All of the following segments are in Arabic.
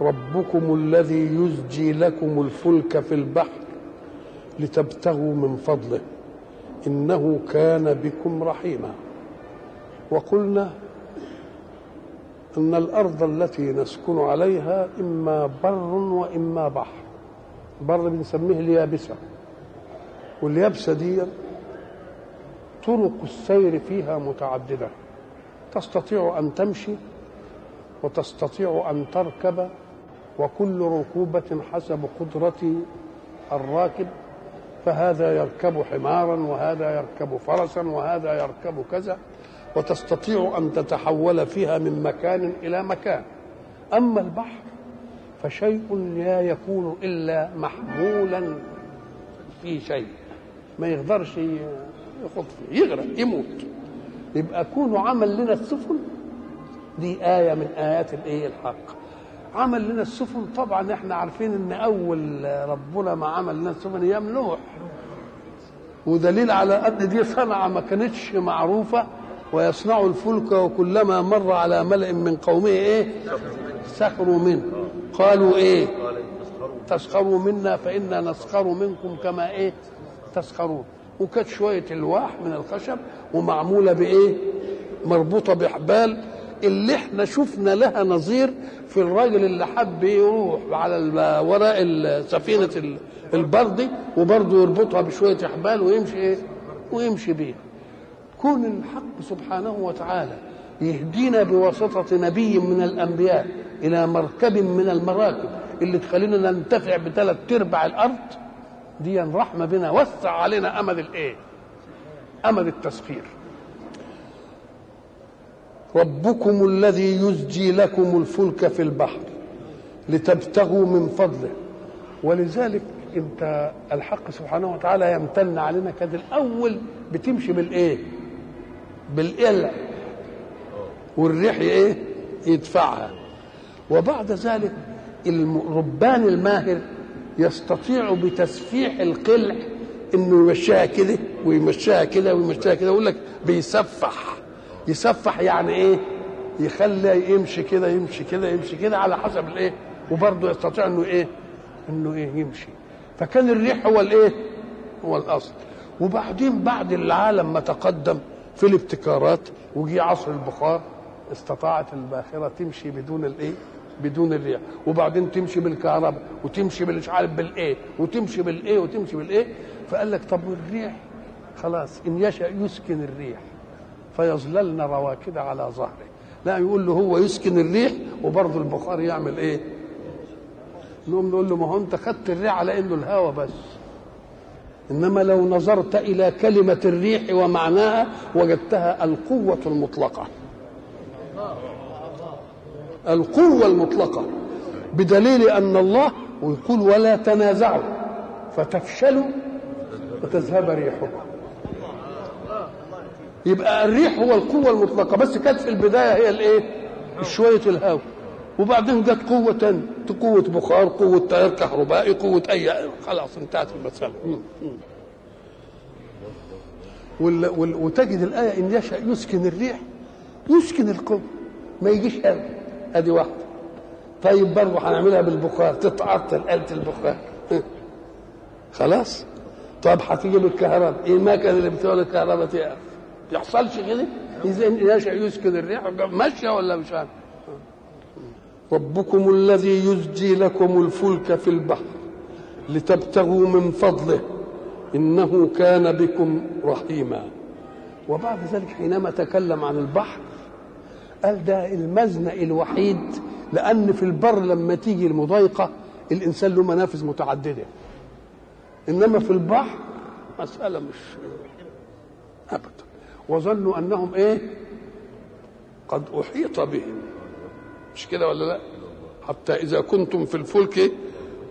ربكم الذي يزجي لكم الفلك في البحر لتبتغوا من فضله. إنه كان بكم رحيما. وقلنا أن الأرض التي نسكن عليها إما بر وإما بحر. بر بنسميه اليابسة. واليابسة دي طرق السير فيها متعددة. تستطيع أن تمشي وتستطيع أن تركب وكل ركوبة حسب قدرة الراكب فهذا يركب حمارا وهذا يركب فرسا وهذا يركب كذا وتستطيع أن تتحول فيها من مكان إلى مكان. أما البحر فشيء لا يكون إلا محمولا في شيء. ما يقدرش يخط فيه يغرق يموت. يبقى كونه عمل لنا السفن دي آية من آيات الإيه الحق. عمل لنا السفن. طبعا إحنا عارفين إن أول ربنا ما عمل لنا السفن أيام نوح. ودليل على أن دي صنعة ما كانتش معروفة ويصنع الفلك وكلما مر على ملئ من قومه إيه؟ سخروا منه. قالوا إيه؟ تسخروا منا فإنا نسخر منكم كما إيه؟ تسخرون. وكانت شوية الواح من الخشب ومعمولة بإيه؟ مربوطة بحبال. اللي إحنا شفنا لها نظير في الراجل اللي حب يروح على وراء سفينة البردي وبرضه يربطها بشوية حبال ويمشي إيه؟ ويمشي بيها. كون الحق سبحانه وتعالى يهدينا بواسطة نبي من الأنبياء إلى مركب من المراكب اللي تخلينا ننتفع بثلاث أرباع الأرض دي رحمة بنا وسع علينا أمد الإيه؟ أمد التسخير. ربكم الذي يزجي لكم الفلك في البحر لتبتغوا من فضله. ولذلك انت الحق سبحانه وتعالى يمتن علينا كده الأول بتمشي بالإيه؟ بالقلع والريح إيه؟ يدفعها. وبعد ذلك الربان الماهر يستطيع بتسفيح القلع إنه يمشيها كده ويمشيها كده ويمشيها كده يقول لك بيسفح. يسفح يعني إيه؟ يخلي يمشي كده يمشي كده يمشي كده على حسب الإيه؟ وبرضه يستطيع إنه إيه؟ إنه إيه؟ يمشي. فكان الريح هو الإيه؟ هو الأصل. وبعدين بعد العالم ما تقدم في الابتكارات وجي عصر البخار استطاعت الباخرة تمشي بدون الإيه؟ بدون الريح. وبعدين تمشي بالكهرباء وتمشي مش عارف بالإيه وتمشي بالإيه وتمشي بالإيه؟ فقال لك طب والريح؟ خلاص إن يشأ يسكن الريح. فيظللن رواكد على ظهره. لا يقول له هو يسكن الريح وبرضه البخار يعمل إيه؟ نقوم نقول له ما هو أنت خدت الريح على إنه الهوى بس. إنما لو نظرت إلى كلمة الريح ومعناها وجدتها القوة المطلقة. القوة المطلقة. بدليل أن الله ويقول ولا تنازعوا فتفشلوا وتذهب ريحكم. يبقى الريح هو القوة المطلقة بس كانت في البداية هي الإيه؟ شوية الهواء. وبعدين جت قوة تانية قوة بخار قوة تيار كهربائي قوة أي خلاص انتهت المسألة. وال... وال... وتجد الآية إن يشاء يسكن الريح يسكن القوة ما يجيش هوا أدي واحدة. طيب برضه هنعملها بالبخار تتعطل آلة البخار. خلاص؟ طب هتيجي بالكهرباء. إيه المكنه اللي بتولد الكهرباء تقف يحصلش كده؟ إذا يشاء يسكن الريح ماشيه ولا مش عارف. ربكم الذي يزجي لكم الفلك في البحر لتبتغوا من فضله إنه كان بكم رحيما. وبعد ذلك حينما تكلم عن البحر قال ده المزنق الوحيد لأن في البر لما تيجي المضايقة الإنسان له منافذ متعددة. إنما في البحر مسألة مش ابدا. وظنوا أنهم إيه؟ قد أحيط بهم. مش كده ولا لا؟ حتى إذا كنتم في الفلك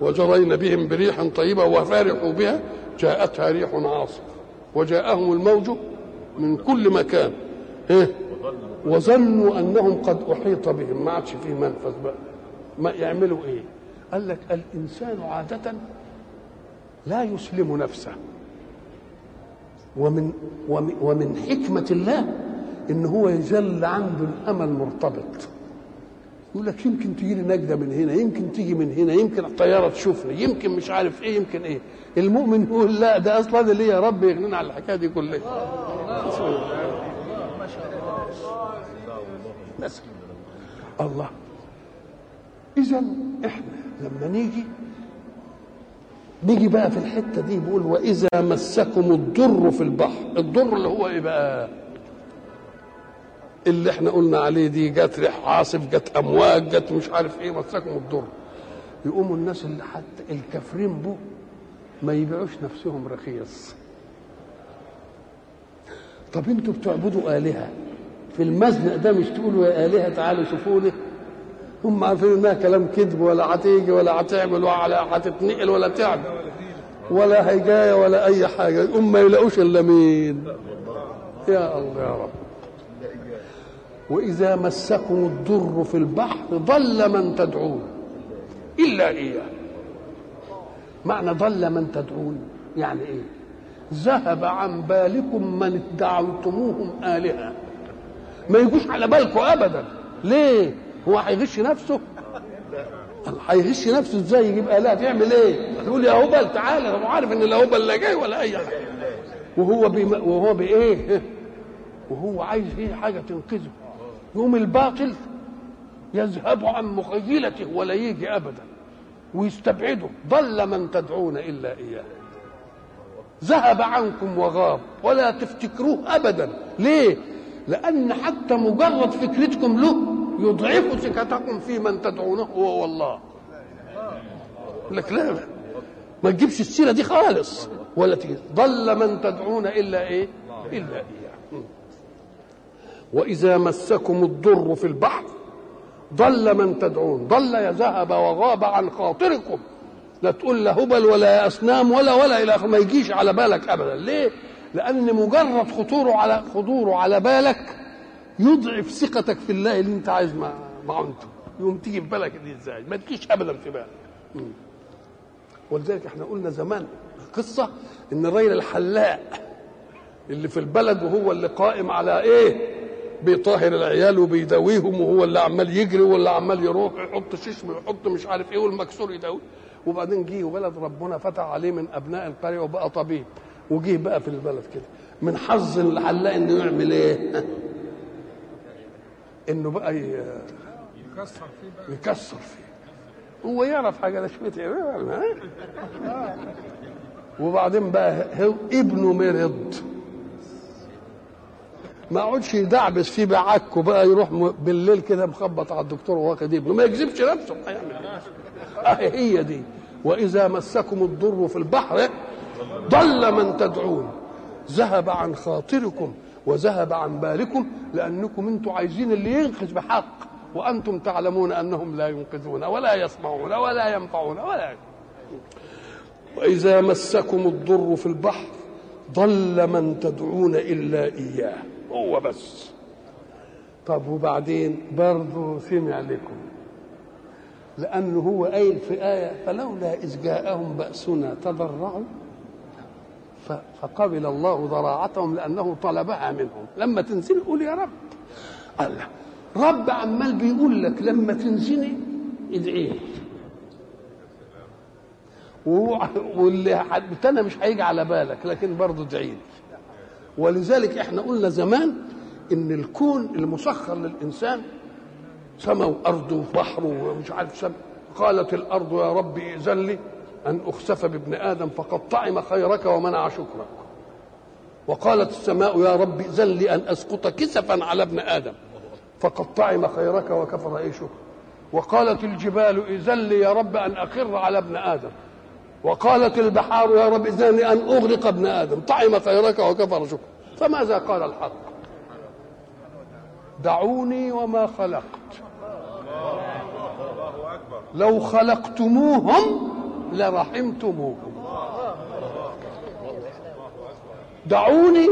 وجرين بهم بريح طيبة وفارحوا بها جاءتها ريح عاصف. وجاءهم الموج من كل مكان. إيه؟ وظنوا أنهم قد أحيط بهم. ما عادش فيه منفذ بقى. ما يعملوا إيه؟ قال لك الإنسان عادة لا يسلم نفسه. ومن ومن, حكمة الله إن هو يجل عنده الأمل مرتبط. يقول لك يمكن تجي لي نجدة من هنا يمكن تيجي من هنا يمكن الطيارة تشوفني يمكن مش عارف إيه يمكن إيه. المؤمن يقول لا ده أصلا اللي يا رب يغنينا على الحكاية دي كلها. الله. اذا إحنا لما نيجي نيجي بقى في الحتة دي بيقول وإذا مسكم الضر في البحر. الضر اللي هو إيه بقى؟ اللي إحنا قلنا عليه دي جت ريح عاصف جت أمواج جت مش عارف إيه مسكم الضر. يقوموا الناس اللي حتى الكافرين بو ما يبيعوش نفسهم رخيص. طب أنتوا بتعبدوا آلهة؟ في المزنق ده مش تقولوا يا آلهة تعالوا شوفوا لي. هم عارفين انها كلام كذب ولا هتيجي ولا هتعمل ولا هتتنقل ولا تعمل ولا هيجايه ولا أي حاجة. هم ما يلاقوش إلا مين؟ يا الله يا رب. وإذا مسكم الضر في البحر ضل من تدعون. إلا إياه. معنى ضل من تدعون يعني إيه؟ ذهب عن بالكم من ادعوتموهم آلهة. ما يجوش على بالكم ابدا. ليه؟ هو هيغش نفسه؟ هيغش نفسه إزاي؟ يجيب الهه تعمل إيه؟ تقول يا هبل تعالى. هو عارف إن لا هبل لا جاي ولا أي حاجة. وهو بي وهو بايه وهو عايز إيه؟ حاجة تنقذه. يوم الباطل يذهب عن مخيلته ولا يجي ابدا. ويستبعده. ضل من تدعون إلا إياه. ذهب عنكم وغاب. ولا تفتكروه ابدا. ليه؟ لأن حتى مجرد فكرتكم له يضعف ثقتكم في من تدعونه. هو والله. لك لا ما تجيبش السيرة دي خالص. ولا ضل من تدعون إلا إيه؟ إلا إياه. وإذا مسكم الضر في البحر ضل من تدعون. ضل يذهب وغاب عن خاطركم. لا تقول لا هبل ولا أصنام ولا ولا إلى ما يجيش على بالك ابدا. ليه؟ لأن مجرد خطوره على خطوره على بالك يضعف ثقتك في الله اللي انت عايز مع معونته. يقوم تيجي في بالك دي إزاي؟ ما تجيش ابدا في بالك. ولذلك إحنا قلنا زمان قصة إن الراجل الحلاق اللي في البلد وهو اللي قائم على إيه؟ بيطهر العيال وبيداويهم وهو اللي عمال يجري واللي عمال يروح يحط ششم ويحط مش عارف إيه والمكسور يداوي. وبعدين جه ولد ربنا فتح عليه من أبناء القرية وبقى طبيب. وجه بقى في البلد كده. من حظ الحلاق إنه يعمل إيه؟ إنه بقى يكسر فيه يكسر فيه. هو يعرف حاجة ده شوية وبعدين بقى هو ابنه مرض. ما اقعدش يدعبس فيه بعكه بقى يروح بالليل كده مخبط على الدكتور واخد ابنه ما يكذبش نفسه. هيعمل هي دي. وإذا مسكم الضر في البحر ضل من تدعون. ذهب عن خاطركم. وذهب عن بالكم لأنكم أنتم عايزين اللي ينقذ بحق وأنتم تعلمون أنهم لا ينقذون ولا يسمعون ولا ينفعون ولا وإذا مسكم الضر في البحر ضل من تدعون إلا إياه هو بس. طب وبعدين؟ برضه سمع لكم لأنه هو قايل في آية فلولا إذ جاءهم بأسنا تضرعوا فقبل الله ضراعتهم لأنه طلبها منهم. لما تنزل قول يا رب. الله رب عمال بيقول لك لما تنزني ادعيه واللي التاني مش هيجي على بالك لكن برضه ادعي ولذلك إحنا قلنا زمان إن الكون المسخر للإنسان سماء وارض وبحر ومش عارف سماء قالت الأرض يا رب ائذن لي. أن أخسف بابن آدم فقد طعم خيرك ومنع شكرك. وقالت السماء يا رب ائذن لي أن أسقط كسفا على ابن آدم فقد طعم خيرك وكفر أي شكر. وقالت الجبال ائذن لي يا رب أن اخر على ابن آدم. وقالت البحار يا رب ائذن لي أن أغرق ابن آدم. طعم خيرك وكفر شكر فماذا قال الحق؟ دعوني وما خلقت. لو خلقتموهم لرحمتموهم دعوني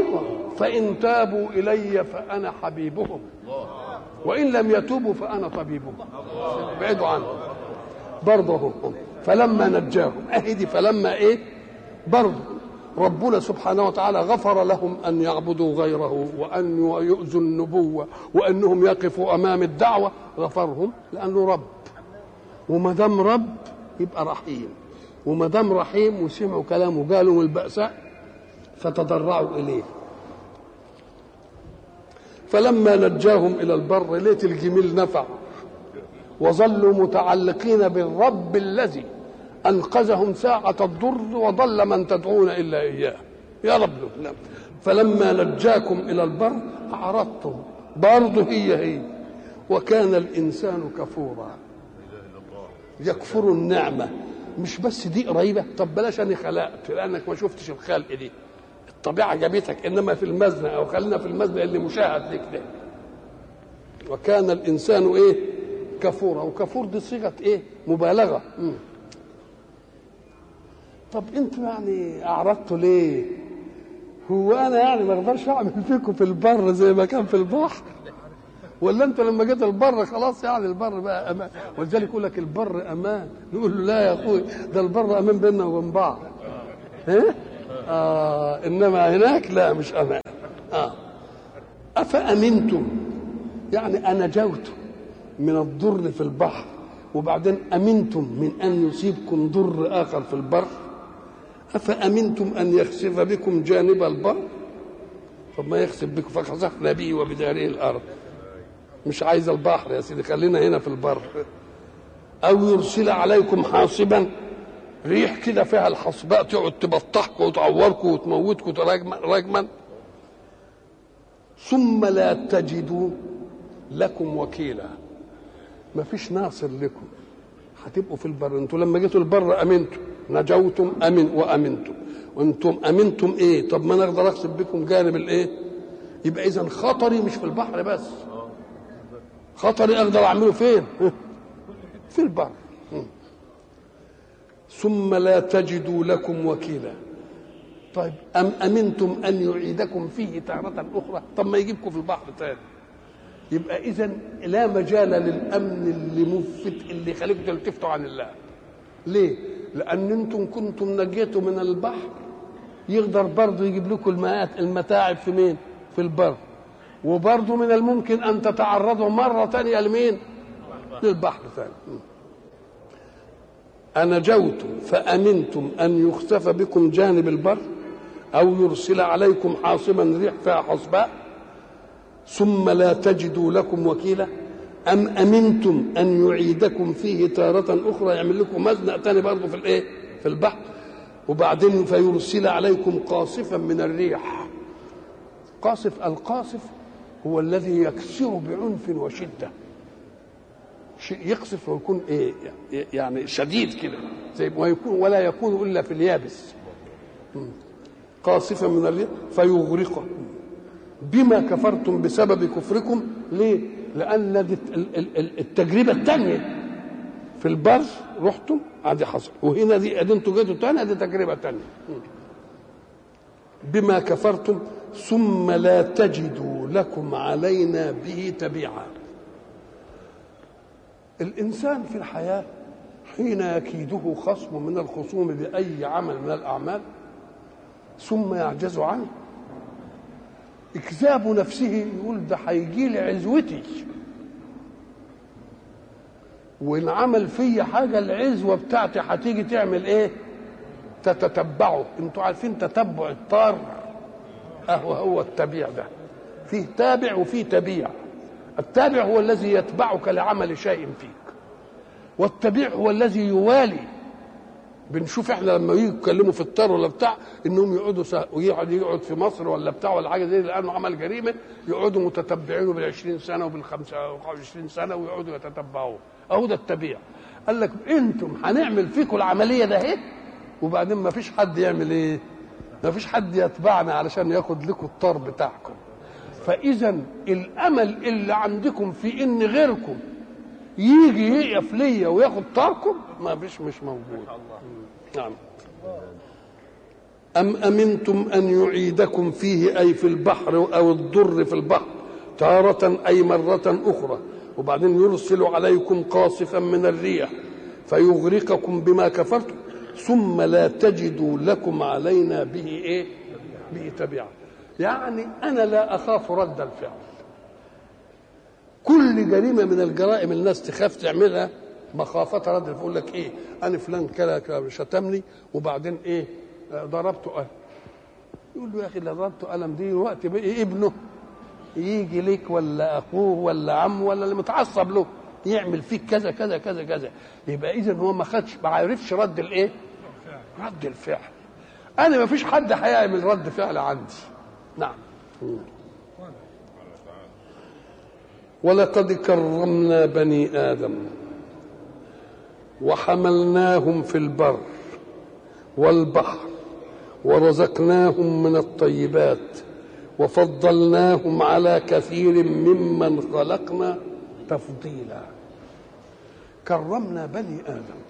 فإن تابوا إلي فأنا حبيبهم. وإن لم يتوبوا فأنا طبيبهم. ابعدوا عنهم. برضه فلما نجاهم. أهدي فلما إيه؟ برضه. ربنا سبحانه وتعالى غفر لهم أن يعبدوا غيره وأن يؤذوا النبوة وأنهم يقفوا أمام الدعوة. غفرهم لأنه رب. وما دام رب يبقى رحيم. وما دام رحيم وسمعوا كلامه قالوا البأساء فتضرعوا إليه. فلما نجاهم إلى البر ليت الجميل نفع. وظلوا متعلقين بالرب الذي أنقذهم ساعة الضر وضل من تدعون إلا إياه. يا رب لا. فلما نجاكم إلى البر أعرضتم. برضه هي هي. وكان الإنسان كفورا. يكفر النعمة. مش بس دي قريبة. طب بلاش أنا خلقت لأنك ما شفتش الخلق دي. الطبيعة جابتك إنما في المزنة أو خلينا في المزنة اللي مشاهد لك ده. وكان الإنسان إيه؟ كفورا وكفور دي صيغة إيه؟ مبالغة. م. طب أنتوا يعني اعرضتوا ليه؟ هو أنا يعني ما أقدرش أعمل فيكم في البر زي ما كان في البحر. ولا انت لما جيت البر خلاص يعني البر بقى أمان. ولذلك يقول لك البر أمان. نقول له لا يا أخوي ده البر أمان بيننا وبين بعض. ها؟ آه إنما هناك لا مش أمان. آه. أفأمنتم؟ يعني انجوتم من الضر في البحر وبعدين أمنتم من أن يصيبكم ضر آخر في البر؟ أفأمنتم أن يخسف بكم جانب البر؟ طب ما يخسف بكم فخسفنا به وبداره الأرض. مش عايز البحر يا سيدي خلينا هنا في البر. أو يرسل عليكم حاصبا ريح كده فيها الحصباء تقعد تبطحكم وتعوركم وتموتكم رجما ثم لا تجدوا لكم وكيلا. ما فيش ناصر لكم. هتبقوا في البر. أنتوا لما جيتوا البر امنتم نجوتم أمن وأمنتم. وأنتم أمنتم إيه؟ طب ما أنا أقدر اقصد بكم جانب الإيه؟ يبقى اذا خطري مش في البحر بس. خطري أقدر أعمله فين؟ في البر. ثم لا تجدوا لكم وكيلا. طيب أم أمنتم أن يعيدكم فيه تارة أخرى؟ طب ما يجيبكم في البحر تاني. يبقى إذا لا مجال للأمن اللي مفت اللي يخليكم تلتفتوا عن الله. ليه؟ لأن أنتم كنتم نجيتوا من البحر. يقدر برضه يجيب لكم المتاعب في مين؟ في البر. وبرضه من الممكن أن تتعرضوا مرة ثانية لمين؟ للبحر ثاني أنجوتم فأمنتم أن يخسف بكم جانب البر أو يرسل عليكم حاصبا ريح فيها حصباء ثم لا تجدوا لكم وكيلا أم أمنتم أن يعيدكم فيه تارة أخرى يعمل لكم مزنق تاني برضه في الإيه؟ في البحر وبعدين فيرسل عليكم قاصفا من الريح قاصف القاصف هو الذي يكسر بعنف وشدة. شيء يقصف ويكون إيه يعني شديد كده زي ما يكون ولا يكون إلا في اليابس. قاصفا من الريح فيغرقكم بما كفرتم بسبب كفركم ليه؟ لأن التجربة الثانية في البر رحتم ادي حصل. وهنا دي أنتوا جيتوا تاني ادي تجربة ثانية بما كفرتم ثم لا تجدوا لكم علينا به تبيعا. الإنسان في الحياة حين يكيده خصم من الخصوم بأي عمل من الأعمال ثم يعجز عنه. إكذاب نفسه يقول ده هيجي لي عزوتي. وإن عمل فيا حاجة العزوة بتاعتي هتيجي تعمل إيه؟ تتتبعه. أنتوا عارفين تتبع الطار. اهو هو التبيع ده. فيه تابع وفيه تبيع. التابع هو الذي يتبعك لعمل شيء فيك. والتبيع هو الذي يوالي. بنشوف إحنا لما يجوا يتكلموا في الطار ولا بتاع إنهم يقعدوا سا... ويقعد يقعد في مصر ولا بتاع ولا حاجة زي لأنه عمل جريمة يقعدوا متتبعينه بال 20 سنة وبال 25 سنة ويقعدوا يتتبعوه. أهو ده التبيع. قال لك أنتم هنعمل فيكم العملية ده اهي وبعدين ما فيش حد يعمل إيه؟ ما فيش حد يتبعنا علشان ياخد لكم الطار بتاعكم. فاذا الأمل اللي عندكم في إن غيركم يجي يقف ليا وياخد طاركم ما فيش مش موجود. نعم. أم أمنتم أن يعيدكم فيه أي في البحر أو الضر في البحر تارة أي مرة أخرى؟ وبعدين يرسل عليكم قاصفا من الريح فيغرقكم بما كفرتم. ثم لا تجدوا لكم علينا به إيه؟ به تبعا يعني أنا لا أخاف رد الفعل. كل جريمة من الجرائم الناس تخاف تعملها مخافة رد يقول لك إيه؟ أنا فلان كذا شتمني وبعدين إيه؟ ضربته قلم يقول له يا أخي اللي ضربته قلم دي وقت بقى ابنه. يجي لك ولا أخوه ولا عمه ولا اللي متعصب له يعمل فيك كذا كذا كذا كذا. يبقى اذا هو ما خدش ما عرفش رد الإيه؟ رد الفعل. أنا ما فيش حد هيعمل رد فعل عندي. نعم. ولقد كرمنا بني آدم وحملناهم في البر والبحر ورزقناهم من الطيبات وفضلناهم على كثير ممن خلقنا تفضيلا. كرمنا بني آدم.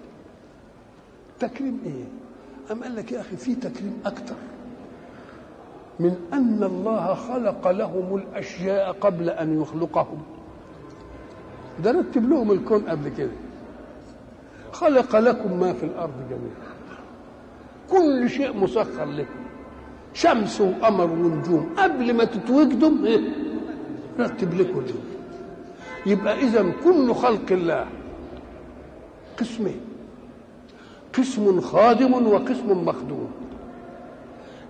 تكريم إيه؟ أم قال لك يا أخي في تكريم أكثر من أن الله خلق لهم الأشياء قبل أن يخلقهم. ده رتب لهم الكون قبل كده. خلق لكم ما في الأرض جميعا. كل شيء مسخر لكم. شمس وقمر ونجوم. قبل ما تتوجدوا إيه؟ رتب لكم دول يبقى اذا كل خلق الله قسمين. قسم خادم وقسم مخدوم.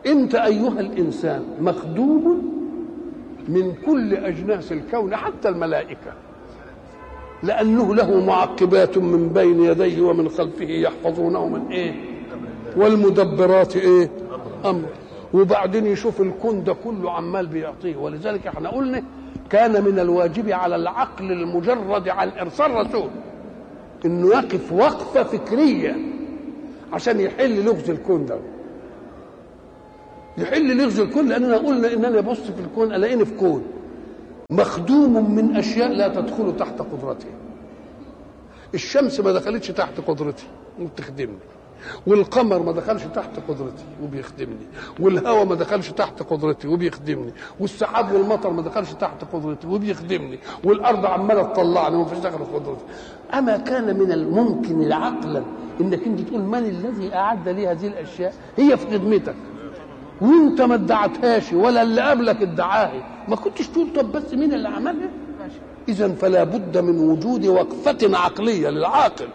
انت ايها الانسان مخدوم من كل اجناس الكون حتى الملائكة. لأنه له معقبات من بين يديه ومن خلفه يحفظونه من إيه والمدبرات إيه؟ أمر. وبعدين يشوف الكون ده كله عمال بيعطيه. ولذلك إحنا قلنا كان من الواجب على العقل المجرد عن ارسال رسول انه يقف وقفة فكرية. عشان يحل لغز الكون ده. يحل لغز الكون لاننا قلنا إن أنا ابص في الكون ألاقيني في كون. مخدوم من أشياء لا تدخل تحت قدرته. الشمس ما دخلتش تحت قدرتي وبتخدمني. والقمر ما دخلش تحت قدرتي وبيخدمني. والهواء ما دخلش تحت قدرتي وبيخدمني. والسحاب والمطر ما دخلش تحت قدرتي وبيخدمني. والأرض عمالة تطلعني وما فيش دخل قدرتي. أما كان من الممكن عقلا إنك أنت تقول من الذي أعد لي هذه الأشياء؟ هي في خدمتك. وانت ما ادعتهاش ولا اللي قبلك ادعاها ما كنتش تقول طب بس مين اللي عملها؟ اذا فلا بد من وجود وقفة عقلية للعاقل.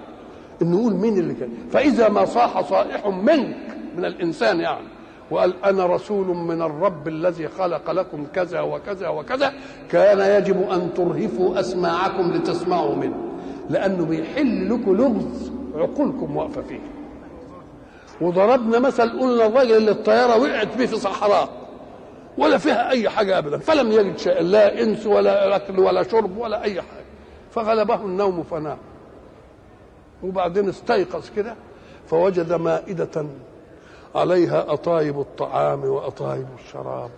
انه يقول مين اللي كان. فإذا ما صاح صائح منك من الإنسان يعني. وقال أنا رسول من الرب الذي خلق لكم كذا وكذا وكذا كان يجب أن ترهفوا أسماعكم لتسمعوا منه. لأنه بيحل لكم لغز عقولكم واقفة فيه. وضربنا مثل قلنا الراجل اللي الطيارة وقعت به في صحراء ولا فيها أي حاجة ابدا فلم يجد شيء لا إنس ولا أكل ولا شرب ولا أي حاجة. فغلبه النوم فنام. وبعدين استيقظ كده فوجد مائدة عليها أطايب الطعام وأطايب الشراب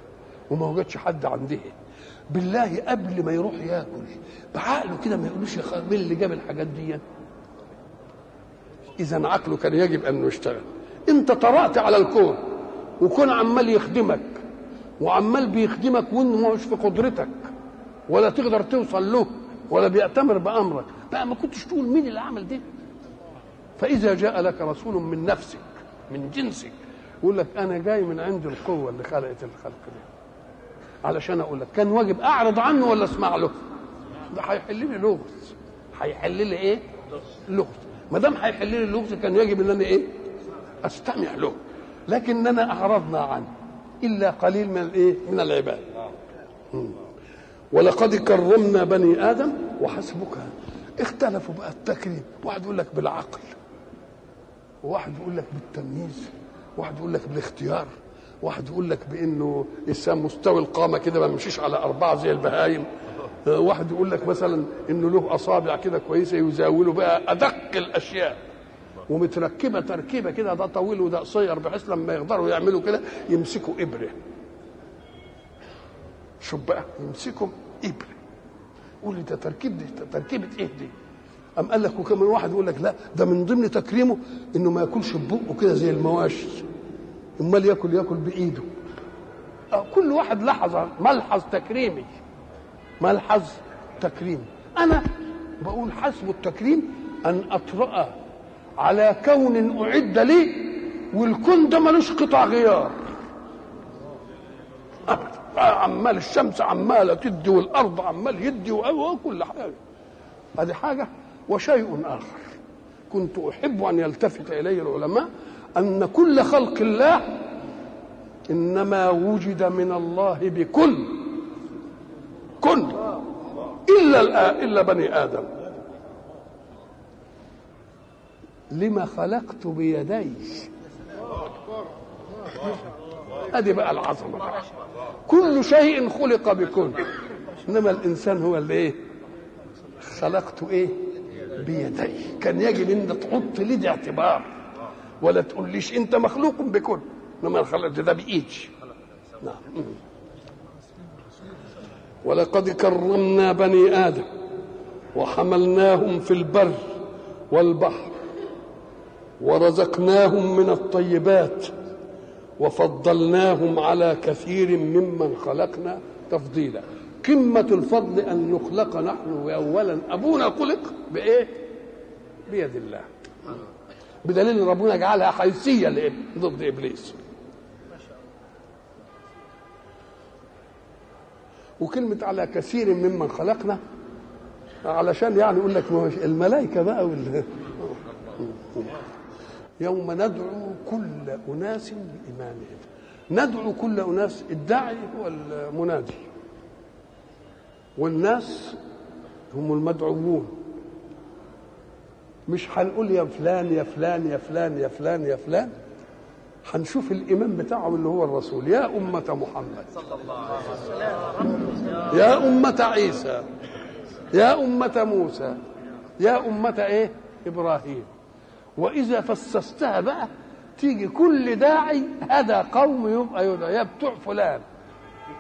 وما وجدش حد عنده بالله قبل ما يروح ياكل. بعقله كده ما يقولوش مين اللي جاب الحاجات دي؟ إذا عقله كان يجب أنه يشتغل. أنت طرأت على الكون وكون عمال يخدمك وعمال بيخدمك وإنه مش في قدرتك ولا تقدر توصل له ولا بيأتمر بأمرك. بقى ما كنتش تقول مين اللي عمل ده. فإذا جاء لك رسول من نفسك من جنسك يقول لك أنا جاي من عند القوة اللي خلقت الخلق دي علشان أقول لك كان واجب أعرض عنه ولا أسمع له ده هيحل لي لغز هيحل لي إيه؟ لغز ما دام هيحل لي اللغز كان يجب إن أنا إيه؟ أستمع له لكننا أعرضنا عنه إلا قليل من الإيه؟ من العباد. ولقد كرمنا بني آدم وحسبك اختلفوا بقى التكريم، واحد يقول لك بالعقل وواحد يقول لك بالتمييز واحد يقول لك بالاختيار واحد يقول لك بإنه الانسان مستوي القامة كده ما يمشيش على أربعة زي البهايم. واحد يقول لك مثلا إنه له أصابع كده كويسة يزاولوا بقى أدق الأشياء. ومتركبة تركيبة كده ده طويل وده قصير بحيث لما يقدروا يعملوا كده يمسكوا إبرة. شوف بقى يمسكوا إبرة. قول لي ده تركيب دي تركيبة إيه دي؟ أم قال لك وكمان واحد يقول لك لا ده من ضمن تكريمه إنه ما ياكلش ببقه كده زي المواشي. أمال ياكل يأكل بإيده. أه كل واحد لحظة ملحظ تكريمي. ملحظ تكريمي أنا بقول حسب التكريم أن أطرأ على كون أعد لي والكون ده ملوش قطع غيار. عمال الشمس عمالة تدي والأرض عمال يدي وكل حاجة. هذه حاجة وشيء آخر. كنت أحب أن يلتفت اليه العلماء أن كل خلق الله إنما وجد من الله بكل كن إلا الا بني آدم. لما خلقت بيدي؟ هذه بقى العظمة. كل شيء خلق بكن إنما الإنسان هو اللي إيه؟ خلقت إيه؟ بيدي. كان يجب إن تحط لي اعتبار. ولا تقوليش انت مخلوق بكن إنما خلقت ده بايدي نعم. ولقد كرمنا بني آدم وحملناهم في البر والبحر ورزقناهم من الطيبات وفضلناهم على كثير ممن خلقنا تفضيلا. قمة الفضل أن نخلق نحن أولا أبونا خلق بإيه؟ بيد الله. بدليل إن ربنا جعلها حيثيه ضد إبليس. وكلمة على كثير ممن خلقنا علشان يعني يقول لك الملائكة بقى وال يوم ندعو كل أناس بإمامهم ندعو كل أناس الداعي هو المنادي. والناس هم المدعوون. مش هنقول يا فلان يا فلان يا فلان يا فلان يا فلان. هنشوف الإمام بتاعهم اللي هو الرسول. يا أمة محمد. يا أمة عيسى. يا أمة موسى. يا أمة إيه؟ إبراهيم. وإذا فسستها بقى تيجي كل داعي هذا قوم يبقى يدعى يا بتوع فلان.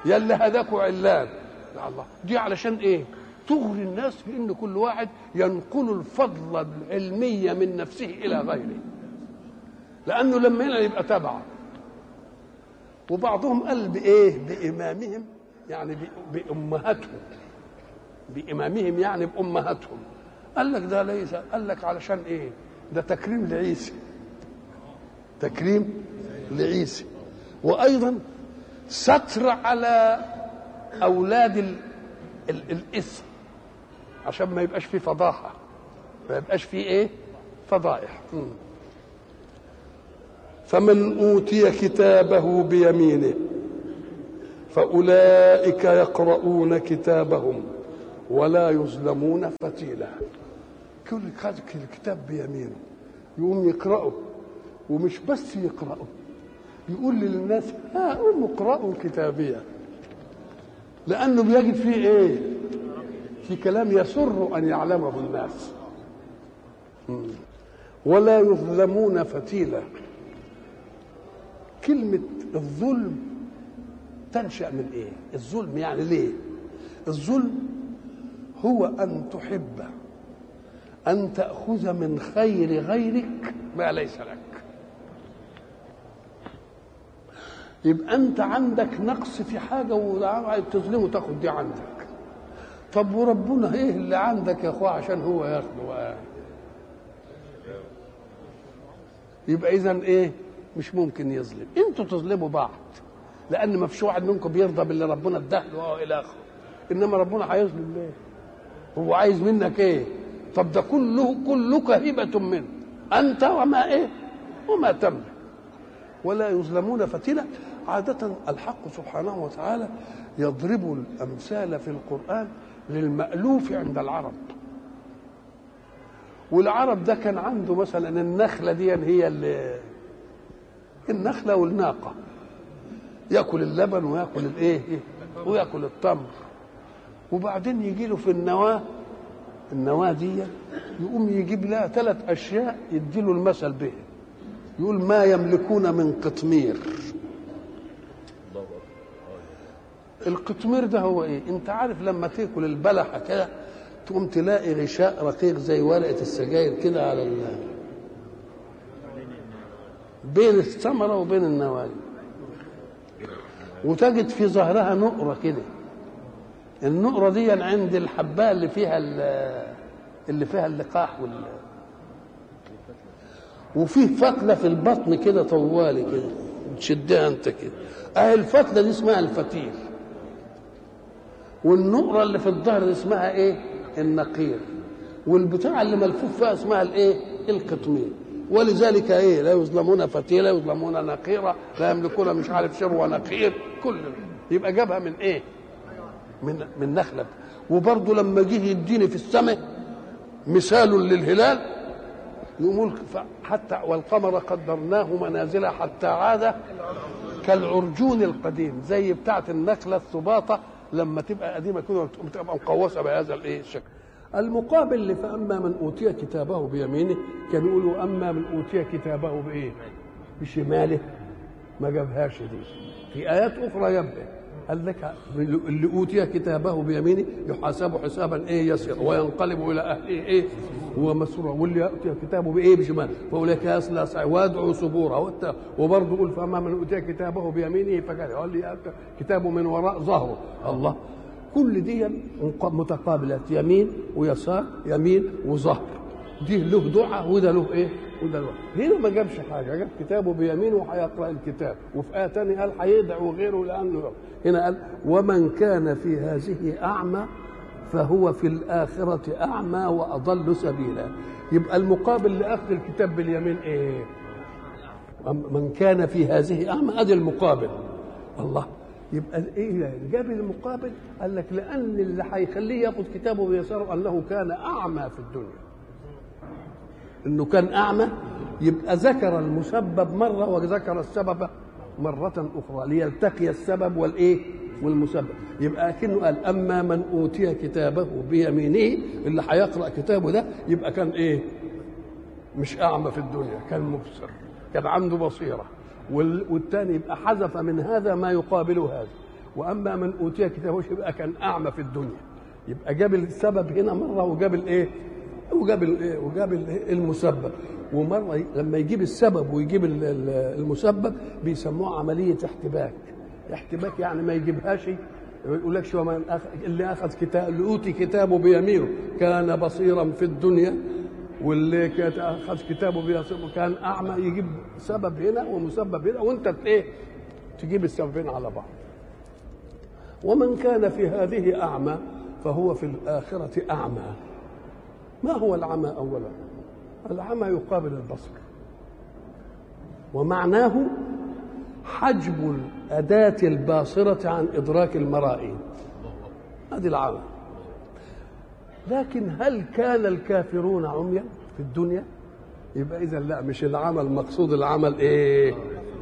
يا اللي هداكوا علان. يا الله. دي علشان إيه؟ تغري الناس بان كل واحد ينقل الفضل العلمية من نفسه إلى غيره. لأنه لما هنا يبقى تبعه. وبعضهم قال بإيه؟ بإمامهم يعني بأمهاتهم. بإمامهم يعني بأمهاتهم. قال لك ده ليس قال لك علشان إيه؟ ده تكريم لعيسى. تكريم لعيسى. وأيضا ستر على ال الإسم. عشان ما يبقاش فيه فضاحة. ما يبقاش فيه إيه؟ فضائح. فمن أوتي كتابه بيمينه فأولئك يقرؤون كتابهم ولا يظلمون فتيلا. كل الكتاب بيمينه. يقوم يقرأه ومش بس يقرأه يقول للناس ها قوموا اقرأوا كتابيه لأنه بيجد فيه إيه؟ في كلام يسر أن يعلمه الناس. ولا يظلمون فتيلا. كلمة الظلم تنشأ من إيه؟ الظلم يعني ليه؟ الظلم هو أن تحب أن تأخذ من خير غيرك ما ليس لك. يبقى أنت عندك نقص في حاجة وعايز تظلمه تاخد دي عندك. طب وربنا إيه اللي عندك يا أخويا عشان هو ياخده يبقى إذا إيه؟ مش ممكن يظلم. أنتوا تظلموا بعض لأن ما فيش واحد منكم بيرضى باللي ربنا اداله. وإلى آخره. إنما ربنا هيظلم ليه؟ هو عايز منك إيه؟ طب ده كله كلك هبة منه. أنت وما إيه؟ وما تملك ولا يظلمون فتيلا عادة الحق سبحانه وتعالى يضرب الأمثال في القرآن للمألوف عند العرب. والعرب ده كان عنده مثلا النخلة دي هي اللي النخلة والناقة. يأكل اللبن ويأكل الايه ويأكل التمر. وبعدين يجي له في النواة النواة دي يقوم يجيب لها ثلاث أشياء يديله المثل به يقول ما يملكون من قطمير. القطمير ده هو إيه؟ أنت عارف لما تأكل البلحة كده تقوم تلاقي غشاء رقيق زي ورقة السجاير كده على ال... بين الثمره وبين النواه وتجد في ظهرها نقرة كده. النقرة دي عند الحبايه اللي فيها اللي فيها اللقاح وال وفيه فتلة في البطن كده طوالي كده. تشدها أنت كده. أهي الفتلة دي اسمها الفتيل. والنقرة اللي في الظهر اسمها إيه؟ النقير. والبتاع اللي ملفوف فيها اسمها الإيه؟ القطمير ولذلك إيه؟ لا يظلمون فتيله يظلمون نقيرة لا يملكون مش عارف شر ونقير. كل يبقى جابها من إيه؟ من من نخلة. وبرضه لما جه يديني في السماء مثال للهلال يقول حتى والقمر قدرناه منازل حتى عاد كالعرجون القديم زي بتاعة النخلة السباطة لما تبقى قديمة كده تبقى مقوسه بهذا الإيه الشكل. المقابل اللي فاما من أوتي كتابه بيمينه كان يقولوا أما من أوتي كتابه بإيه؟ بشماله. ما جابهاش دي. في آيات أخرى جابها قال لك اللي أوتي كتابه بيمينه يحاسب حسابا إيه يسير وينقلب إلى أهله إيه هو مسرور. واللي يؤتي كتابه بإيه بشماله فأولئك يصلى سعير ويدعو سبورا وبرضه يقول فاما من أوتي كتابه بيمينه فكان واللي كتابه من وراء ظهره. الله. كل دي متقابلات يمين ويسار يمين وظهر. دي له دعاء وده له إيه؟ وده له. هنا ما جابش حاجة جاب كتابه بيمينه وهيقرا الكتاب. وفي إيه ثانية قال هيدعو غيره لأنه هنا قال ومن كان في هذه أعمى فهو في الآخرة أعمى وأضل سبيلا. يبقى المقابل لأخذ الكتاب باليمين إيه؟ من كان في هذه أعمى أدي المقابل. الله يبقى إيه جاب المقابل قال لك لأن اللي هيخليه ياخذ كتابه بيساره انه كان أعمى في الدنيا. إنه كان أعمى يبقى ذكر المسبب مرة وذكر السبب. مرة أخرى ليلتقي السبب والإيه؟ والمسبب. يبقى كأنه قال أما من أوتي كتابه بيمينه اللي هيقرأ كتابه ده يبقى كان إيه؟ مش أعمى في الدنيا كان مبصر كان عنده بصيرة. والثاني يبقى حذف من هذا ما يقابل هذا. وأما من أوتي كتابه يبقى كان أعمى في الدنيا. يبقى جاب السبب هنا مرة وجاب الإيه؟ وجاب الايه وجاب المسبب. ومره لما يجيب السبب ويجيب المسبب بيسموها عملية احتباك. احتباك يعني ما يجيبهاش يقول لك شو من اللي أخذ كتاب اللي أوتي كتابه بيمينه. كان بصيرا في الدنيا واللي أخذ كتابه بيصيبه كان أعمى يجيب سبب هنا ومسبب هنا وأنت إيه؟ تجيب السببين على بعض. ومن كان في هذه أعمى فهو في الآخرة أعمى. ما هو العمى اولا؟ العمى يقابل البصر. ومعناه حجب الأداة الباصرة عن إدراك المرائي. هذه العمى لكن هل كان الكافرون عميا في الدنيا؟ يبقى اذا لا مش العمل المقصود العمل إيه؟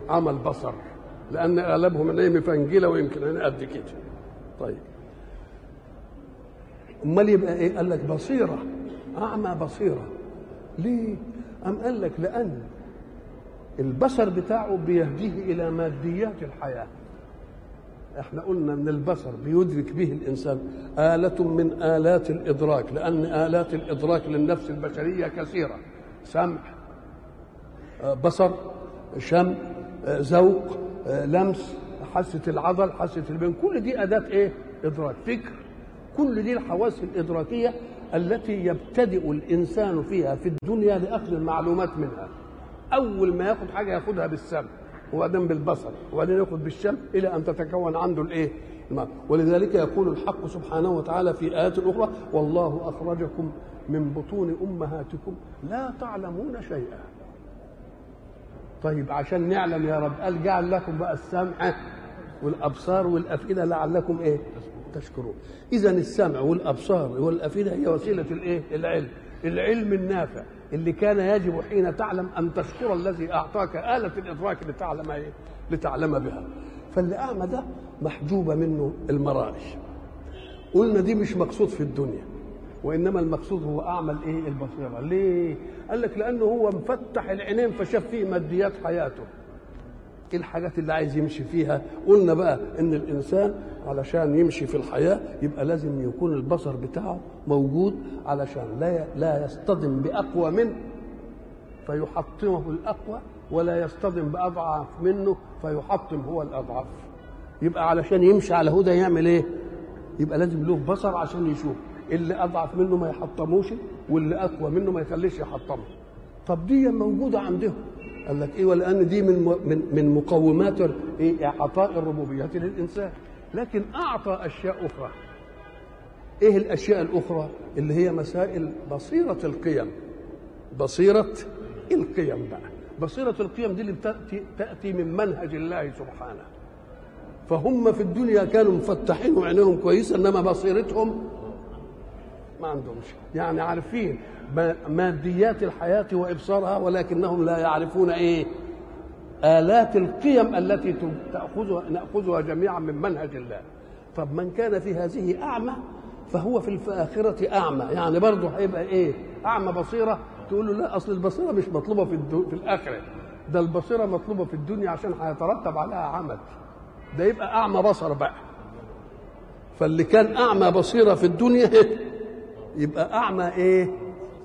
عمل بصر لأن اغلبهم إيه مفنجله ويمكن هنا قد كده. طيب. أمال يبقى إيه؟ قال لك بصيرة. أعمى بصيرة. ليه؟ أم قال لك لأن البصر بتاعه بيهديه إلى ماديات الحياة. إحنا قلنا إن البصر بيدرك به الإنسان آلة من آلات الإدراك لأن آلات الإدراك للنفس البشرية كثيرة. سمع بصر شم ذوق لمس حاسة العضل حاسة البين. كل دي أداة إيه؟ إدراك فكر. كل دي الحواس الإدراكية التي يبتدئ الإنسان فيها في الدنيا لأخذ المعلومات منها أول ما ياخذ حاجة ياخذها بالسمع وبعدين بالبصر وبعدين ياخذ بالشم إلى أن تتكون عنده الإيه؟ ولذلك يقول الحق سبحانه وتعالى في ايات أخرى والله أخرجكم من بطون أمهاتكم لا تعلمون شيئا. طيب عشان نعلم يا رب قال جعل لكم بقى السمع والأبصار والأفئدة لعلكم إيه؟ تشكرون. اذا السمع والأبصار والأفئدة هي وسيلة الإيه؟ العلم. العلم النافع اللي كان يجب حين تعلم أن تشكر الذي أعطاك آلة الإدراك لتعلم إيه؟ لتعلم بها. فاللي اعمى ده محجوبه منه المرائي. قلنا دي مش مقصود في الدنيا وإنما المقصود هو اعمى الايه؟ البصيرة. ليه؟ قال لك لأنه هو مفتح العينين فشاف فيه ماديات حياته. إيه الحاجات اللي عايز يمشي فيها؟ قلنا بقى إن الإنسان علشان يمشي في الحياة يبقى لازم يكون البصر بتاعه موجود علشان لا لا يصطدم بأقوى منه فيحطمه الأقوى ولا يصطدم بأضعف منه فيحطم هو الأضعف. يبقى علشان يمشي على هدى يعمل إيه؟ يبقى لازم له بصر عشان يشوف. اللي أضعف منه ما يحطموش واللي أقوى منه ما يخليش يحطمه. طب دي موجودة عندهم. قال لك إيه ولان دي من من من مقومات إيه إعطاء الربوبيه للإنسان. لكن أعطى أشياء أخرى. إيه الأشياء الأخرى؟ اللي هي مسائل بصيرة القيم. بصيرة القيم بقى. بصيرة القيم دي اللي بتأتي تأتي من منهج الله سبحانه. فهم في الدنيا كانوا مفتحين وعينيهم كويسة إنما بصيرتهم ما عندهمش يعني عارفين ماديات الحياة وإبصارها ولكنهم لا يعرفون إيه؟ آلات القيم التي تأخذها نأخذها جميعا من منهج الله. طب من كان في هذه أعمى فهو في الآخرة أعمى. يعني برضه هيبقى إيه؟ أعمى بصيرة. تقول له لا أصل البصيرة مش مطلوبة في, الدو في الآخرة. ده البصيرة مطلوبة في الدنيا عشان هيترتب عليها عمل. ده يبقى أعمى بصر بقى. فاللي كان أعمى بصيرة في الدنيا يبقى أعمى إيه؟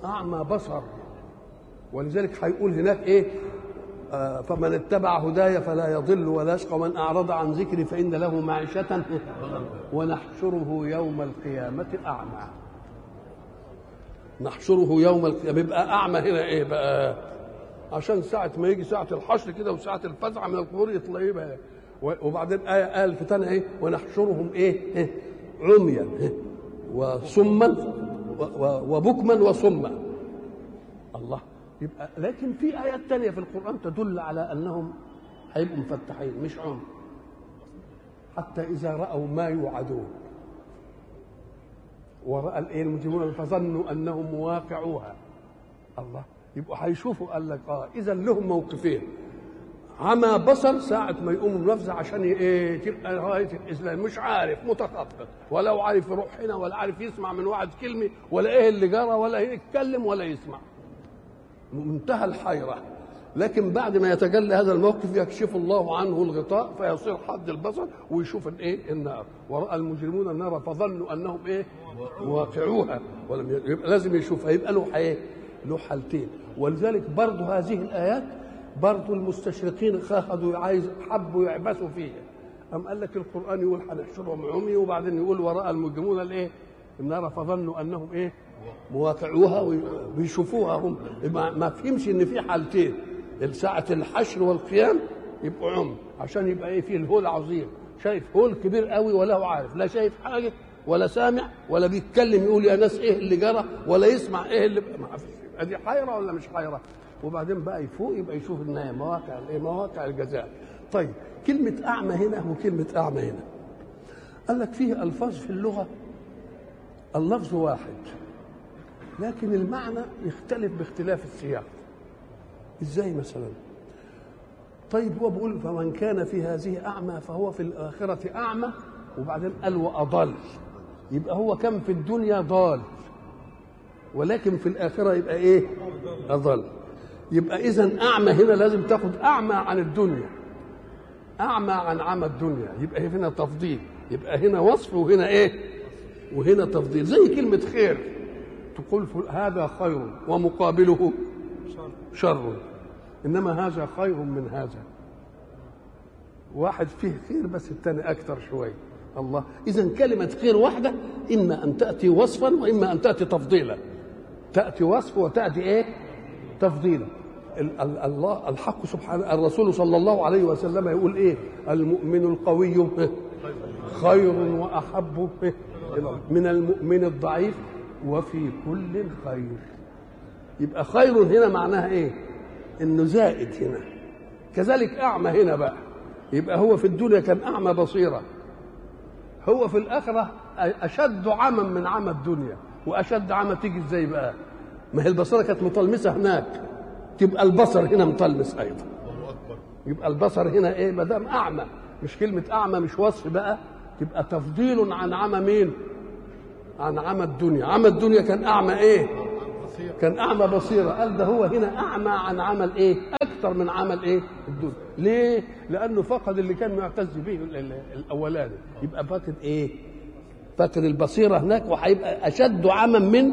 أعمى بصر. ولذلك هيقول هناك إيه؟ آه فمن اتبع هداي فلا يضل ولا يشقى ومن أعرض عن ذكري فإن له معيشة ونحشره يوم القيامة أعمى. نحشره يوم القيامة. يبقى أعمى هنا إيه بقى؟ عشان ساعة ما يجي ساعة الحشر كده وساعة الفزع من القبور يطلع يبقى وبعدين آية قال في تاني إيه؟ ونحشرهم إيه؟ عميا. وصما. وبكما وصما. الله. يبقى لكن في آيات تانية في القرآن تدل على أنهم هيبقوا مفتحين مش عم حتى إذا رأوا ما يوعدون. وراى الإيه المجرمون فظنوا أنهم مواقعوها الله. يبقوا هيشوفوا قال لك آه اذا لهم موقفين. عمى بصر ساعة ما يقوم منافسة عشان إيه تبقى غاية الإسلام. مش عارف متخبط ولا عارف يروح هنا ولا عارف يسمع من واحد كلمة ولا إيه اللي جرى ولا يتكلم ولا يسمع. منتهى الحيرة. لكن بعد ما يتجلى هذا الموقف يكشف الله عنه الغطاء فيصير حد البصر ويشوف الإيه؟ النار. ورأى المجرمون النار فظنوا أنهم إيه؟ واقعوها. ولم يبقى لازم يشوفها. يبقى له إيه؟ له حالتين ولذلك برضه هذه الآيات برضه المستشرقين خاخذوا عايز حبوا يعبثوا فيها أم قال لك القرآن يقول هنحشرهم عمي وبعدين يقول وراء المجرمون الايه؟ النار فظنوا أنهم إيه؟ مواقعوها ويشوفوها هم. ما فهمش إن في حالتين. ساعة الحشر والقيام يبقوا عمي عشان يبقى إيه؟ فيه الهول عظيم. شايف هول كبير قوي ولا هو عارف. لا شايف حاجة ولا سامع ولا بيتكلم يقول يا ناس إيه اللي جرى ولا يسمع إيه اللي ما فيش أدي حيرة ولا مش حيرة؟ وبعدين بقى يفوق يبقى يشوف النهايه مواقع الايه مواقع الجزاء. طيب كلمة أعمى هنا وكلمه أعمى هنا. قال لك فيه ألفاظ في اللغة اللفظ واحد لكن المعنى يختلف باختلاف السياق. إزاي مثلا؟ طيب هو بيقول فمن كان في هذه أعمى فهو في الآخرة أعمى وبعدين قال وأضل. يبقى هو كم في الدنيا ضال ولكن في الآخرة يبقى إيه؟ أضل. يبقى اذا أعمى هنا لازم تاخد أعمى عن الدنيا. أعمى عن عمى الدنيا. يبقى هنا تفضيل. يبقى هنا وصف وهنا إيه؟ وهنا تفضيل. زي كلمة خير. تقول هذا خير ومقابله شر. إنما هذا خير من هذا. واحد فيه خير بس الثاني أكثر شوية الله. اذا كلمة خير واحدة إما أن تأتي وصفا وإما أن تأتي تفضيلا. تأتي وصف وتأتي إيه؟ تفضيلا. الله الحق سبحانه الرسول صلى الله عليه وسلم يقول إيه؟ المؤمن القوي خير وأحب من المؤمن الضعيف وفي كل خير. يبقى خير هنا معناها إيه؟ إنه زائد هنا. كذلك أعمى هنا بقى. يبقى هو في الدنيا كان أعمى بصيرة. هو في الآخرة أشد عمى من عمى الدنيا. وأشد عمى تيجي إزاي بقى؟ ما هي البصيره كانت مطلمسة هناك. تبقى البصر هنا مطلمس أيضا. يبقى البصر هنا إيه؟ ما دام أعمى. مش كلمة أعمى مش وصف بقى. تبقى تفضيل عن عمى مين؟ عن عمى الدنيا. عمى الدنيا كان أعمى إيه؟ كان أعمى بصيرة. قال ده هو هنا أعمى عن عمل إيه أكتر من عمل إيه الدنيا. ليه؟ لأنه فقد اللي كان معتز به ال- ال- الاولاني يبقى فاقد إيه؟ فاقد البصيرة هناك وهيبقى أشد عما من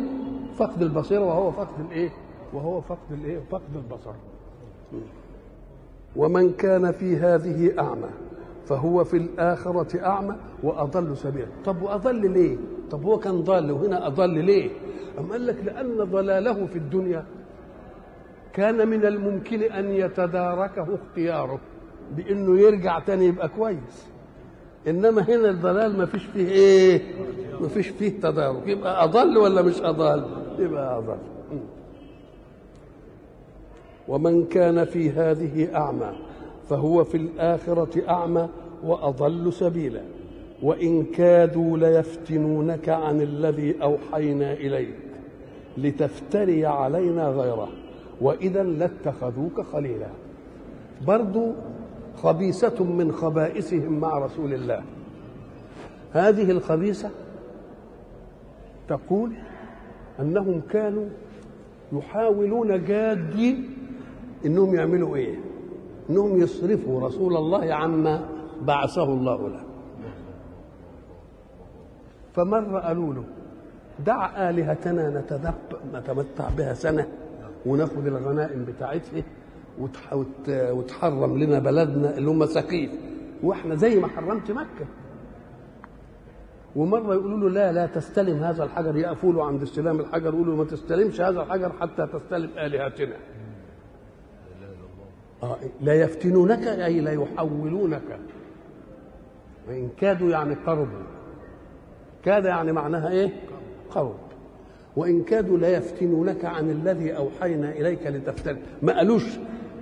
فقد البصيرة وهو فقد الإيه؟ وهو فقد الإيه؟ فقد البصر. ومن كان في هذه أعمى فهو في الآخرة أعمى وأضل سبيلا طب وأضل ليه؟ طب هو كان ضال وهنا أضل ليه؟ أم قال لك لأن ضلاله في الدنيا كان من الممكن أن يتداركه اختياره بأنه يرجع تاني يبقى كويس. إنما هنا الضلال ما فيش فيه إيه؟ ما فيش فيه تدارك. يبقى أضل ولا مش أضل؟ يبقى أضل ومن كان في هذه أعمى فهو في الآخرة أعمى وأضل سبيلا. وإن كادوا ليفتنونك عن الذي أوحينا إليك لتفتري علينا غيره. وإذا لاتخذوك خليلا. برضو خبيثة من خبائثهم مع رسول الله. هذه الخبيثة تقول أنهم كانوا يحاولون جادين إنهم يعملوا إيه؟ إنهم يصرفوا رسول الله عما بعثه الله له. فمرة قالوا له دع آلهتنا نتذب- نتمتع بها سنة وناخد الغنائم بتاعتها وتح- وت- وتحرم لنا بلدنا اللي هم سقيف. وإحنا زي ما حرمت مكة. ومرة يقولوا له لا لا تستلم هذا الحجر يقفوا له عند استلام الحجر يقولوا ما تستلمش هذا الحجر حتى تستلم آلهتنا. آه، لا يفتنونك أي لا يحولونك. وإن كادوا يعني قربوا. كاد يعني معناها إيه؟ قرب. وإن كادوا لا يفتنونك عن الذي أوحينا إليك لتفتن. ما قالوش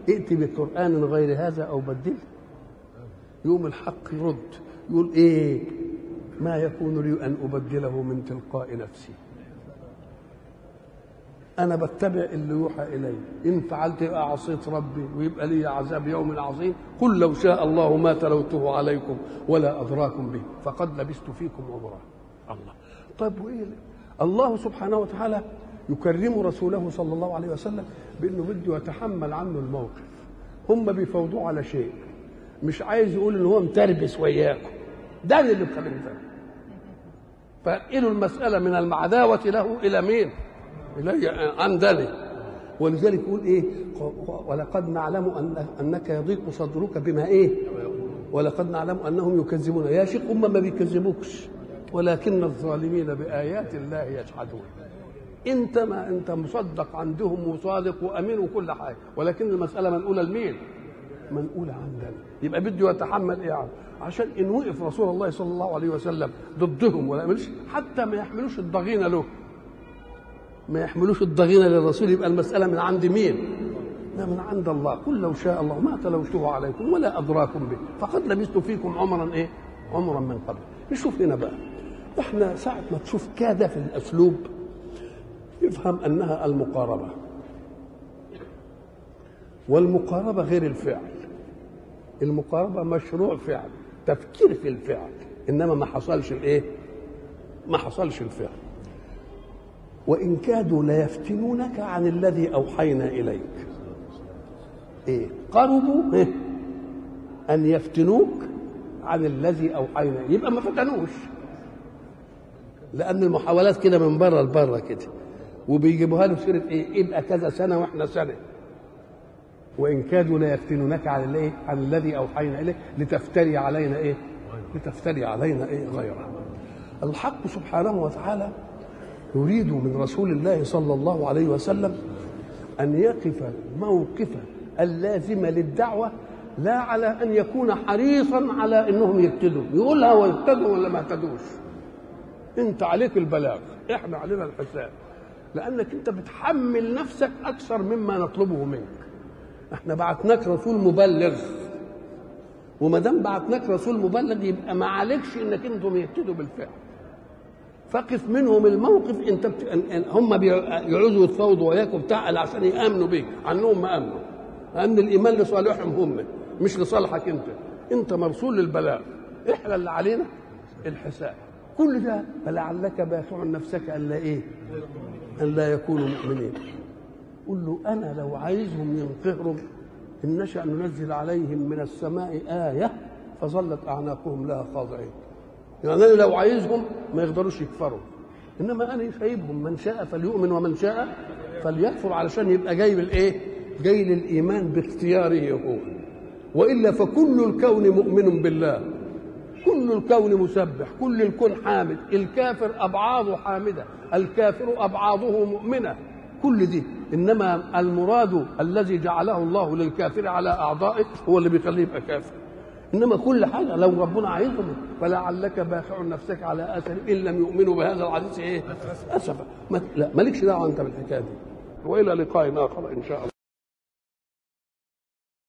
ائت بقرآن غير هذا أو بدله. يوم الحق يرد. يقول إيه؟ ما يكون لي أن أبدله من تلقاء نفسي. أنا بتبع اللي يوحى إلي. إن فعلت يبقى عصيت ربي ويبقى لي عذاب يوم عظيم. قل لو شاء الله ما تلوته عليكم ولا أدراكم به فقد لبست فيكم عمرا الله. طيب وإيه؟ الله سبحانه وتعالى يكرم رسوله صلى الله عليه وسلم بأنه بده يتحمل عنه الموقف. هم بيفوضوه على شيء. مش عايز يقول ان هو متربس وياكم. ده اللي بيخليه متربس فانقلوا المسألة من العداوه له إلى مين؟ إلي عندني ولذلك يقول إيه؟ ولقد نعلم أن أنك يضيق صدرك بما إيه؟ ولقد نعلم أنهم يكذبون. يا شيخ هم ما بيكذبوكش ولكن الظالمين بآيات الله يجحدون. أنت ما أنت مصدق عندهم وصادق وأمين وكل حاجة ولكن المسألة منقولة لمين؟ منقولة عندنا يبقى بده يتحمل إيه؟ عنه عشان إن وقف رسول الله صلى الله عليه وسلم ضدهم ولا يعملش حتى ما يحملوش الضغينة له. ما يحملوش الضغينة للرسول يبقى المسألة من عند مين؟ لا من عند الله. قل لو شاء الله ما تلوته عليكم ولا أدراكم به. فقد لبثت فيكم عمرا إيه؟ عمرا من قبل. نشوف هنا بقى. إحنا ساعة ما تشوف كاد في الأسلوب يفهم أنها المقاربة. والمقاربة غير الفعل. المقاربة مشروع فعل. تفكير في الفعل إنما ما حصلش الإيه؟ ما حصلش الفعل. وإن كادوا ليفتنونك عن الذي أوحينا إليك. إيه؟ قربوا إيه؟ أن يفتنوك عن الذي أوحينا يبقى ما فتنوش. لأن المحاولات كده من بره لبره كده. وبيجيبوها له سيرة إيه؟ يبقى كذا سنة وإحنا سنة. وإن كادوا ليفتنونك عن الإيه؟ عن الذي أوحينا إليك لتفتري علينا إيه؟ لتفتري علينا إيه غيره. الحق سبحانه وتعالى يريد من رسول الله صلى الله عليه وسلم أن يقف موقفا اللازم للدعوة لا على أن يكون حريصا على إنهم يهتدوا يقولها ويهتدوا ولا ما اهتدوش أنت عليك البلاغ إحنا علينا الحساب. لأنك أنت بتحمل نفسك أكثر مما نطلبه منك. إحنا بعتناك رسول مبلغ. وما دام بعتناك رسول مبلغ يبقى ما عليكش انك أنتم يهتدوا بالفعل. فقف منهم الموقف انت بت... ان هم بيعوزوا يتفاوضوا وياك وبتاع عشان يأمنوا بيك. عنهم ما أمنوا. لأن الإيمان لصالحهم هم مش لصالحك أنت. أنت مرسول للبلاغ إحنا اللي علينا الحساب. كل ده فلعلك باخع نفسك الا إيه؟ الا يكونوا مؤمنين. قل له أنا لو عايزهم ينقهروا إن نشأ ننزل عليهم من السماء آية فظلت أعناقهم لها خاضعين. يعني أنا لو عايزهم ما يقدروش يكفروا. إنما أنا سايبهم من شاء فليؤمن ومن شاء فليكفر علشان يبقى جاي بالإيه؟ جاي للإيمان باختياره هو. وإلا فكل الكون مؤمن بالله. كل الكون مسبح كل الكون حامد. الكافر أبعاضه حامدة الكافر أبعاضه مؤمنة. كل دي إنما المراد الذي جعله الله للكافر على أعضائه هو اللي بيخليه يبقى كافر. إنما كل حاجة لو ربنا عايزهم فلعلك باخع نفسك على اثر إن لم يؤمنوا بهذا الحديث إيه؟ اسفا مالكش دعوة أنت بالحكاية دي. وإلى لقاء آخر إن شاء الله.